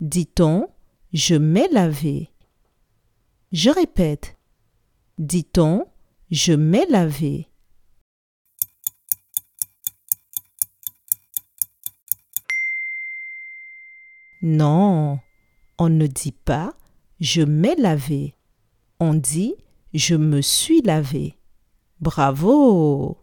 Dit-on je m'ai lavé Je répète. Dit-on je m'ai lavé Non, on ne dit pas je m'ai lavé. On dit je me suis lavé. Bravo